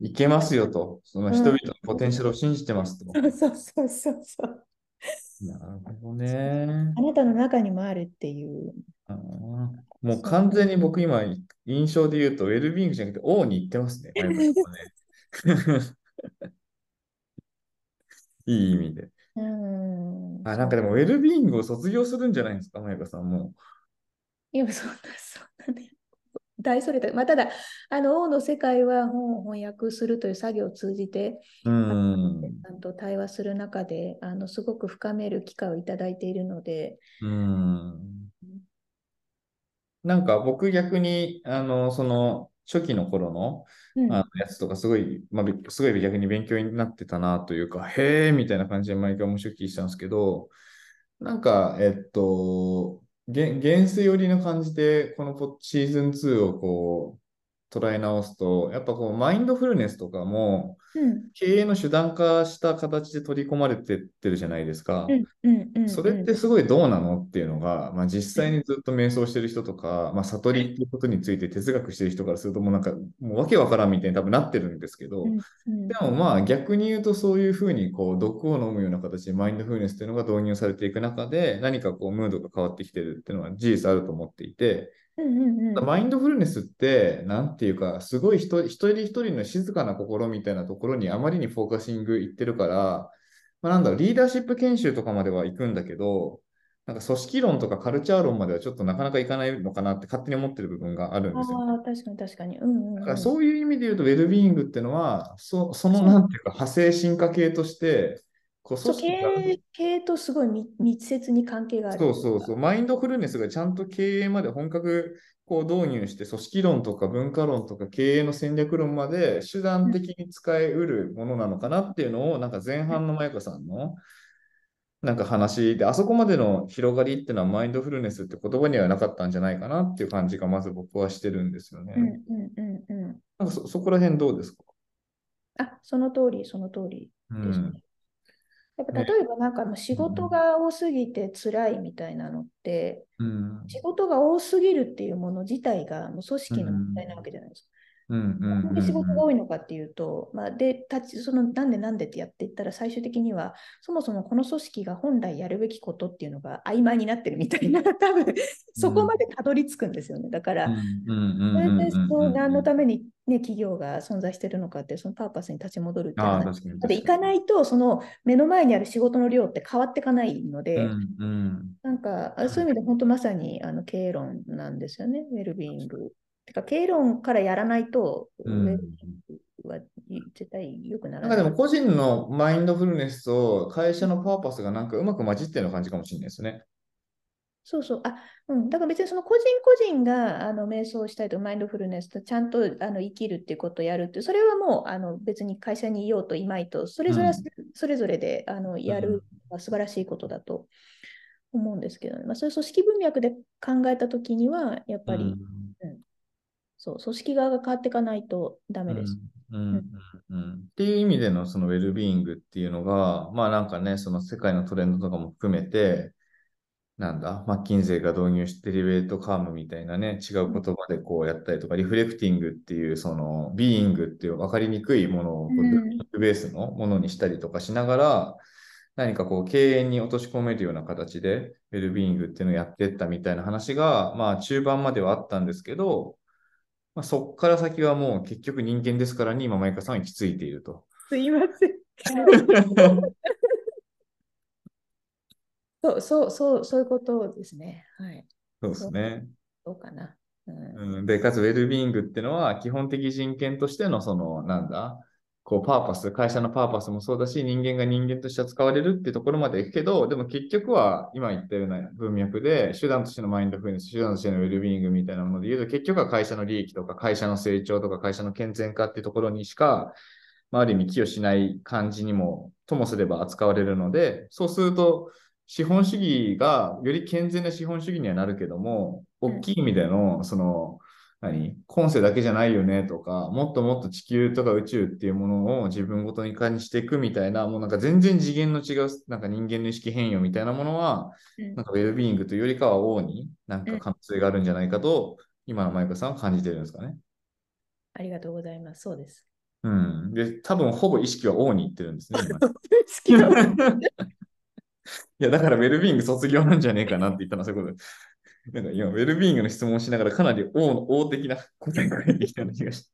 いけますよと。その人々のポテンシャルを信じてますと、うん、そうそうそうそう。なるほどね。あなたの中にもあるっていう。あもう完全に僕今、印象で言うと、ウェルビーイングじゃなくて、王に行ってますね。いい意味で。うんあ、なんかでも、ウェルビーイングを卒業するんじゃないですか、まゆかさんも。いや、そんな、そんなね。大それた。まあ、ただ、あの、王の世界は本を翻訳するという作業を通じて、うん。ちゃんと対話する中で、あの、すごく深める機会をいただいているので、うん。なんか僕逆に、あの、その、初期の頃の,、あのやつとかすごい、まあ、すごい逆に勉強になってたなというか、へえみたいな感じで毎回面白く聞いしたんですけど、なんか、えっと、現世寄りの感じで、このシーズン2をこう、捉え直すと、やっぱこう、マインドフルネスとかも、経営の手段化した形で取り込まれてってるじゃないですか。それってすごいどうなのっていうのが、まあ、実際にずっと瞑想してる人とか、まあ、悟りっていうことについて哲学してる人からするともうなんかもうわけわからんみたいに多分なってるんですけど、でもまあ逆に言うとそういうふうにこう毒を飲むような形でマインドフルネスっていうのが導入されていく中で何かこうムードが変わってきてるっていうのは事実あると思っていて、マインドフルネスって、なんていうか、すごい一人一人の静かな心みたいなところにあまりにフォーカシングいってるから、まあ、なんだろう、リーダーシップ研修とかまでは行くんだけど、なんか組織論とかカルチャー論まではちょっとなかなかいかないのかなって勝手に思ってる部分があるんですよ。確かに確かに。うんうん、だからそういう意味で言うと、ウェルビーイングっていうのは、そそのなんていうか、派生進化系として、こうそう経営経営とすごい密接に関係がある。そうそうそう。マインドフルネスがちゃんと経営まで本格こう導入して、組織論とか文化論とか経営の戦略論まで手段的に使えうるものなのかなっていうのを、なんか前半のまゆかさんのなんか話で、あそこまでの広がりっていうのはマインドフルネスって言葉にはなかったんじゃないかなっていう感じがまず僕はしてるんですよね。うんうんうんうん。なんかそそこら辺どうですか？あ、その通り、その通りですね。うんやっぱ例えばなんか仕事が多すぎて辛いみたいなのって、うん、仕事が多すぎるっていうもの自体がもう組織の問題なわけじゃないですか。なんで仕事が多いのかっていうと、まあ、で立ちそのなんでなんでってやっていったら最終的にはそもそもこの組織が本来やるべきことっていうのが曖昧になってるみたいな 多分そこまでたどり着くんですよね。だから何のために、ね、企業が存在してるのかってそのパーパスに立ち戻るっていう話でいかないとその目の前にある仕事の量って変わっていかないので、うんうん、なんかそういう意味で本当まさにあの経営論なんですよね。ウェルビーイングてか、経論からやらないと、うん、は絶対良くならない。なんかでも個人のマインドフルネスと会社のパーパスがなんかうまく混じってる感じかもしれないですね。そうそう。あ、うん。だから別にその個人個人があの瞑想したいとマインドフルネスとちゃんとあの生きるっていうことをやるって、それはもうあの別に会社にいようといまいと、それぞれ、うん、それぞれであのやるは素晴らしいことだと思うんですけど、ね、まあ、そういう組織文脈で考えたときには、やっぱり、うん、うんそう、組織側が変わっていかないとダメです。うんうんうん、っていう意味でのそのウェルビーイングっていうのが、まあなんかね、その世界のトレンドとかも含めて、なんだ、マッキンゼーが導入してリベートカームみたいなね、違う言葉でこうやったりとか、リフレクティングっていう、その、ビーイングっていう分かりにくいものを、ベースのものにしたりとかしながら、何かこう経営に落とし込めるような形で、ウェルビーイングっていうのをやっていったみたいな話が、まあ中盤まではあったんですけど、まあ、そこから先はもう結局人間ですからに今、マイカさんは行き着いていると。すいません。そうそうそうそういうことですね。はい。そうですね。そうかな。うん、で、かつウェルビーイングっていうのは基本的人権としてのその、なんだ、こう、パーパス、会社のパーパスもそうだし、人間が人間として扱われるってところまで行くけど、でも結局は今言ったような文脈で、手段としてのマインドフルネス、手段としてのウェルビーイングみたいなもので言うと、結局は会社の利益とか、会社の成長とか、会社の健全化っていうところにしか、まあ、ある意味寄与しない感じにも、ともすれば扱われるので、そうすると、資本主義がより健全な資本主義にはなるけども、大きい意味での、その、何？今世だけじゃないよね？とか、もっともっと地球とか宇宙っていうものを自分ごとに感じしていくみたいな、もうなんか全然次元の違う、なんか人間の意識変容みたいなものは、うん、なんかウェルビーイングというよりかは王になんか可能性があるんじゃないかと、うん、今のマイカさんは感じてるんですかね？ありがとうございます。そうです。うん。で、多分ほぼ意識は王にいってるんですね。いや、だからウェルビーイング卒業なんじゃねえかなって言ったのはそういうことなんか今、ウェルビーイングの質問をしながら、かなり王王的な答えが返ってきたような気がして。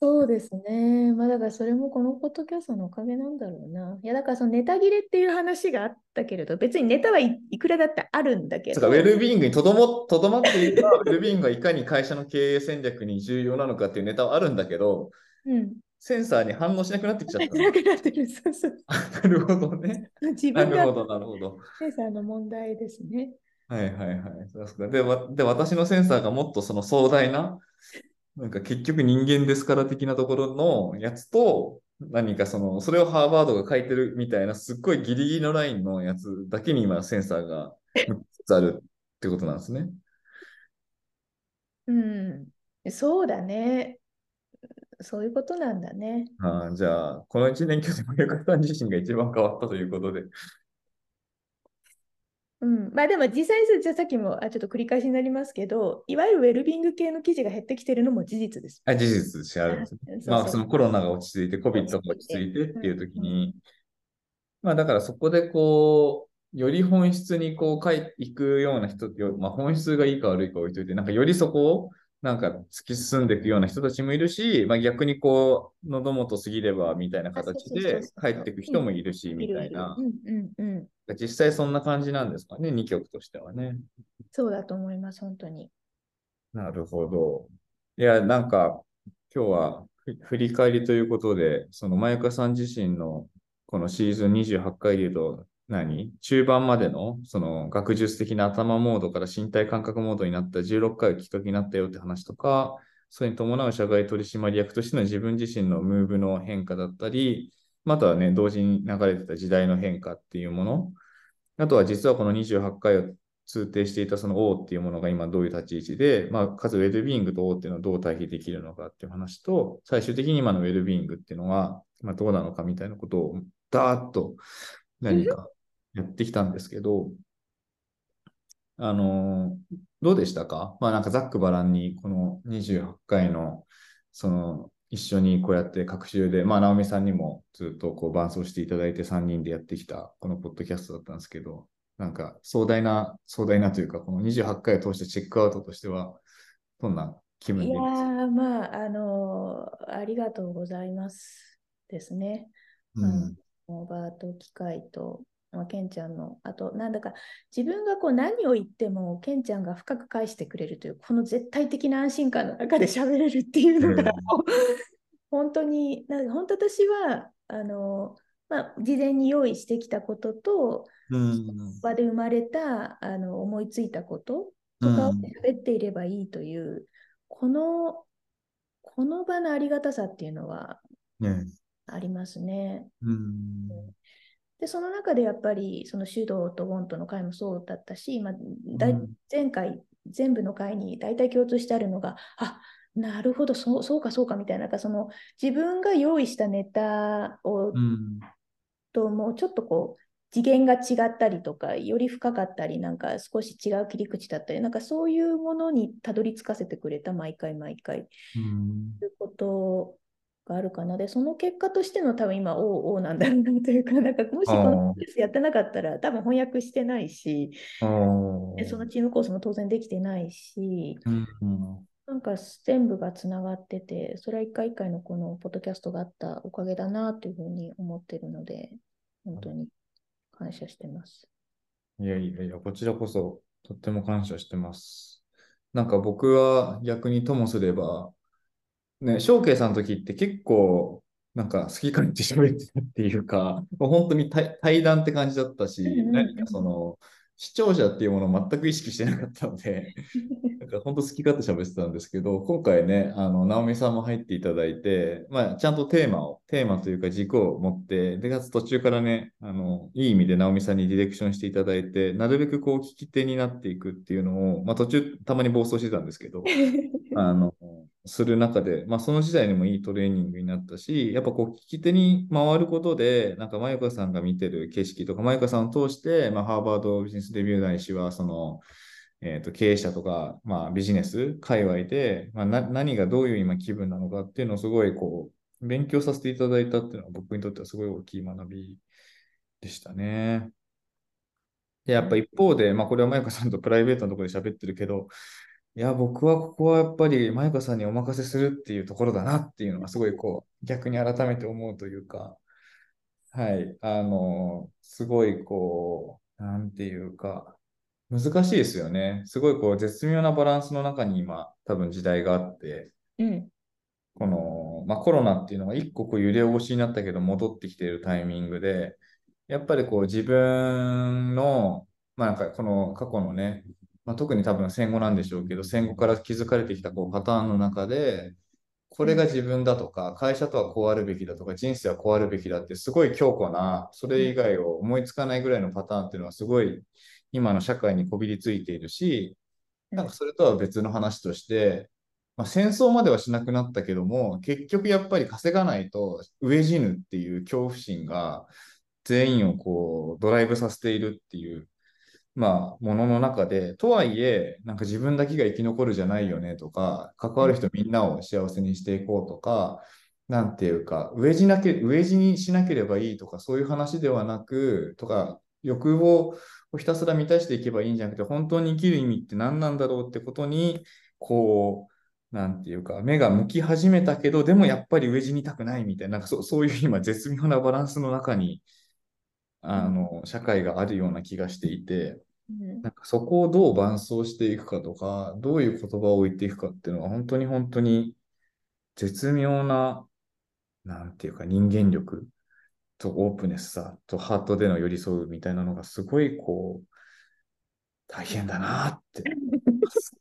そうですね。まあだからそれもこのポッドキャストのおかげなんだろうな。いやだからそのネタ切れっていう話があったけれど、別にネタはいいくらだってあるんだけど。ウェルビーイングにとども とどまっていれば、ウェルビーイングがいかに会社の経営戦略に重要なのかっていうネタはあるんだけど、うん、センサーに反応しなくなってきちゃった。なくなってる。そうそう。なるほどね。自分なるほど、なるほど。センサーの問題ですね。はいはいはい。で、で私のセンサーがもっとその壮大な、なんか結局人間ですから的なところのやつと、何かその、それをハーバードが書いてるみたいな、すっごいギリギリのラインのやつだけに今センサーがあるってことなんですね。うん。そうだね。そういうことなんだね。あじゃあ、この1年去年、親方さん自身が一番変わったということで、うん、まあでも実際にじゃさっきもあちょっと繰り返しになりますけど、いわゆるウェルビング系の記事が減ってきてるのも事実です。あ事実しあるんです。まあそのコロナが落ち着いて、COVID が落ち着いてっていう時に、まあだからそこでこう、より本質にこう書いいくような人、まあ本質がいいか悪いか置いといて、なんかよりそこをなんか突き進んでいくような人たちもいるし、まあ、逆にこう、喉元過ぎればみたいな形で帰っていく人もいるし、みたいな。実際そんな感じなんですかね、2曲としてはね。そうだと思います、本当に。なるほど。いや、なんか、今日は振り返りということで、その、まゆかさん自身のこのシーズン28回で言うと、何？中盤までのその学術的な頭モードから身体感覚モードになった16回がきっかけになったよって話とか、それに伴う社外取締役としての自分自身のムーブの変化だったり、またはね、同時に流れてた時代の変化っていうもの、あとは実はこの28回を通底していたその O っていうものが今どういう立ち位置で、まあ、かつウェルビーイングと O っていうのはどう対比できるのかっていう話と、最終的に今のウェルビーイングっていうのは、まあ、どうなのかみたいなことをダーッと何かやってきたんですけど、あの、どうでしたか？まあなんかざっくばらんにこの28回のその一緒にこうやって各週で、まあ、直美さんにもずっとこう伴走していただいて3人でやってきたこのポッドキャストだったんですけど、なんか壮大な、壮大なというか、この28回を通してチェックアウトとしては、どんな気分でいやー、まあ、あのー、ありがとうございますですね。うん。オーバーと機会と、まあ、ケンちゃんの、あと、なんだか、自分がこう何を言っても、ケンちゃんが深く返してくれるという、この絶対的な安心感の中で喋れるっていうのが、うん、本当に、な本当私は、あのーまあ、事前に用意してきたことと、うん、場で生まれたあの思いついたこととかを喋っていればいいという、うん、このこの場のありがたさっていうのはありますね。うん、でその中でやっぱりその手動とウォントの回もそうだったし、まあ、だ前回全部の回に大体共通してあるのがあなるほどそうそうかそうかみたいななんかその自分が用意したネタを、ともうちょっとこう次元が違ったりとかより深かったりなんか少し違う切り口だったりなんかそういうものにたどり着かせてくれた毎回毎回。ということがあるかなでその結果としての多分今おおなんだろうなというか なんかもしこのケースやってなかったら多分翻訳してないしそのチームコースも当然できてないし、なんか全部がつながってて、それは一回一回のこのポッドキャストがあったおかげだなというふうに思ってるので、本当に感謝してます。いやいやいや、こちらこそとっても感謝してます。なんか僕は逆にともすれば、ね、翔慶さんの時って結構、なんか好き勝手喋ってたっていうか、本当に対談って感じだったし、何かその、視聴者っていうものを全く意識してなかったので、か本当好き勝手喋ってたんですけど、今回ね、あの、直美さんも入っていただいて、まあ、ちゃんとテーマを、テーマというか軸を持って、で、かつ途中からね、あの、いい意味で直美さんにディレクションしていただいて、なるべくこう、聞き手になっていくっていうのを、まあ、途中たまに暴走してたんですけど、あの、する中で、まあ、その時代にもいいトレーニングになったし、やっぱこう、聞き手に回ることで、なんか、まゆかさんが見てる景色とか、まゆかさんを通して、まあ、ハーバードビジネスデビューないしは、その、えーと、経営者とか、まあ、ビジネス界隈で、まあ、何がどういう今気分なのかっていうのをすごいこう勉強させていただいたっていうのは僕にとってはすごい大きい学びでしたね。でやっぱ一方で、まあ、これはまゆかさんとプライベートのところで喋ってるけど、いや、僕はここはやっぱりまゆかさんにお任せするっていうところだなっていうのがすごいこう逆に改めて思うというか、はい、あの、すごいこう、なんていうか、難しいですよね。すごいこう絶妙なバランスの中に今多分時代があって、うん、この、まあ、コロナっていうのが一個こう揺れ起こしになったけど戻ってきているタイミングで、やっぱりこう自分の、まあなんかこの過去のね、まあ、特に多分戦後なんでしょうけど、戦後から築かれてきたこうパターンの中で、これが自分だとか、会社とはこうあるべきだとか、人生はこうあるべきだって、すごい強固な、それ以外を思いつかないぐらいのパターンっていうのはすごい今の社会にこびりついているし、なんかそれとは別の話として、まあ、戦争まではしなくなったけども、結局やっぱり稼がないと飢え死ぬっていう恐怖心が全員をこうドライブさせているっていう、まあ、ものの中で、とはいえ、なんか自分だけが生き残るじゃないよねとか、関わる人みんなを幸せにしていこうとか、なんていうか、飢え死なけ飢え死にしなければいいとか、そういう話ではなく、とか、欲望をひたすら満たしていけばいいんじゃなくて、本当に生きる意味って何なんだろうってことに、こう、なんていうか、目が向き始めたけど、でもやっぱり飢え死にたくないみたいな、なんかそそういう今、絶妙なバランスの中に、あの、社会があるような気がしていて、なんかそこをどう伴走していくかとか、どういう言葉を置いていくかっていうのは、本当に本当に絶妙な、なんていうか人間力とオープンネスさとハートでの寄り添うみたいなのがすごいこう、大変だなって。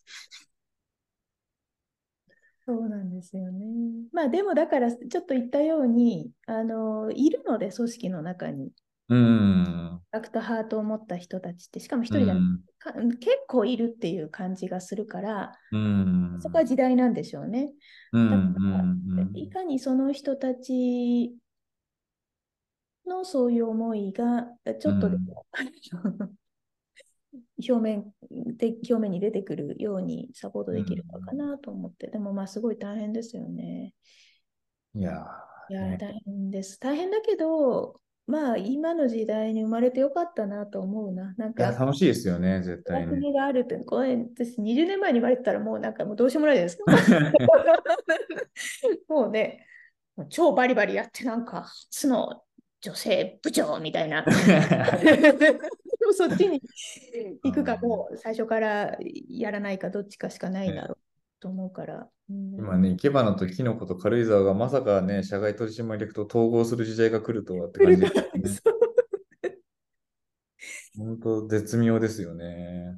そうなんですよね。まあでもだからちょっと言ったように、あのいるので組織の中に。うん。アクトハートを持った人たちって、しかも一人じゃなくて、か結構いるっていう感じがするから、うん。そこは時代なんでしょうね。うん。だからうんいかにその人たちのそういう思いがちょっとでも、表面で表面に出てくるようにサポートできるのかなと思って、でもまあすごい大変ですよね。いやいや、ね大変です。大変だけど、まあ今の時代に生まれてよかったなと思うな。なんか、楽しいですよね、絶対ね。国があるって、これ私20年前に言われてたらもうなんかもうどうしようもないです。もうね、超バリバリやってなんか初の女性部長みたいな。でもそっちに行くかもう最初からやらないかどっちかしかないだろうと思うから。うん今ね、生け花とキノコと軽井沢がまさかね、社外取締役と統合する時代が来るとはって感じですね。本当絶妙ですよね。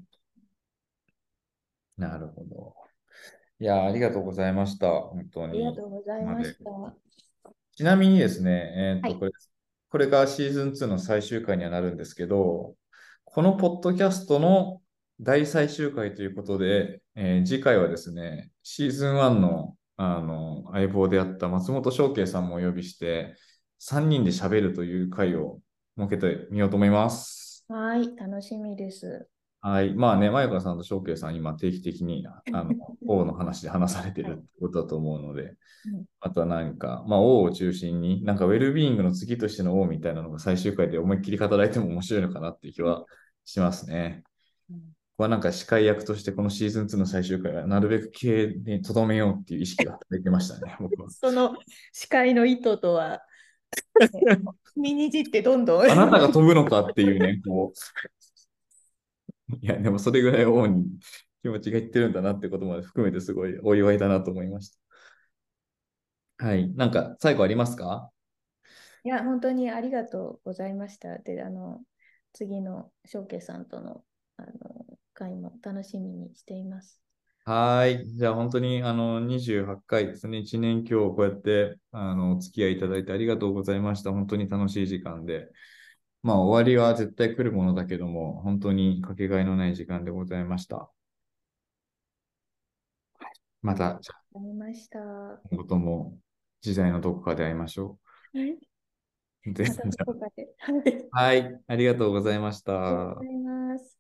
なるほど。いや、ありがとうございました。本当に。ありがとうございました。ちなみにですね、えーとはいこれ、これがシーズン2の最終回にはなるんですけど、このポッドキャストの大最終回ということで、えー次回はですね、シーズン1のあの相棒であった松本翔慶さんもお呼びして、3人で喋るという回を設けてみようと思います。はい、楽しみです。はい。まあね、まゆかさんと翔慶さん、今定期的に あの王の話で話されてるってことだと思うので、うんあとは何か、まあ王を中心に、なんかウェルビーイングの次としての王みたいなのが最終回で思いっきり語られても面白いのかなっていう気はしますね。はなんか司会役としてこのシーズン2の最終回はなるべく経営に留めようっていう意識が働いてましたね、僕は。その司会の意図とは、ね 身にじってどんどん。あなたが飛ぶのかっていうね、こう。いや、でもそれぐらい王に気持ちがいってるんだなってことまで含めてすごいお祝いだなと思いました。はい。なんか最後ありますか？いや、本当にありがとうございました。で、あの、次の翔慶さんとのあの会も楽しみにしています。はい。じゃあ本当にあの28回ですね。1年今日こうやってあのお付き合いいただいてありがとうございました。本当に楽しい時間で。まあ終わりは絶対来るものだけども、本当にかけがえのない時間でございました。はいまた、じゃあありました。は今後とも時代のどこかで会いましょい。う。でまはい。ありがとうございましたありがとうご。ざいます。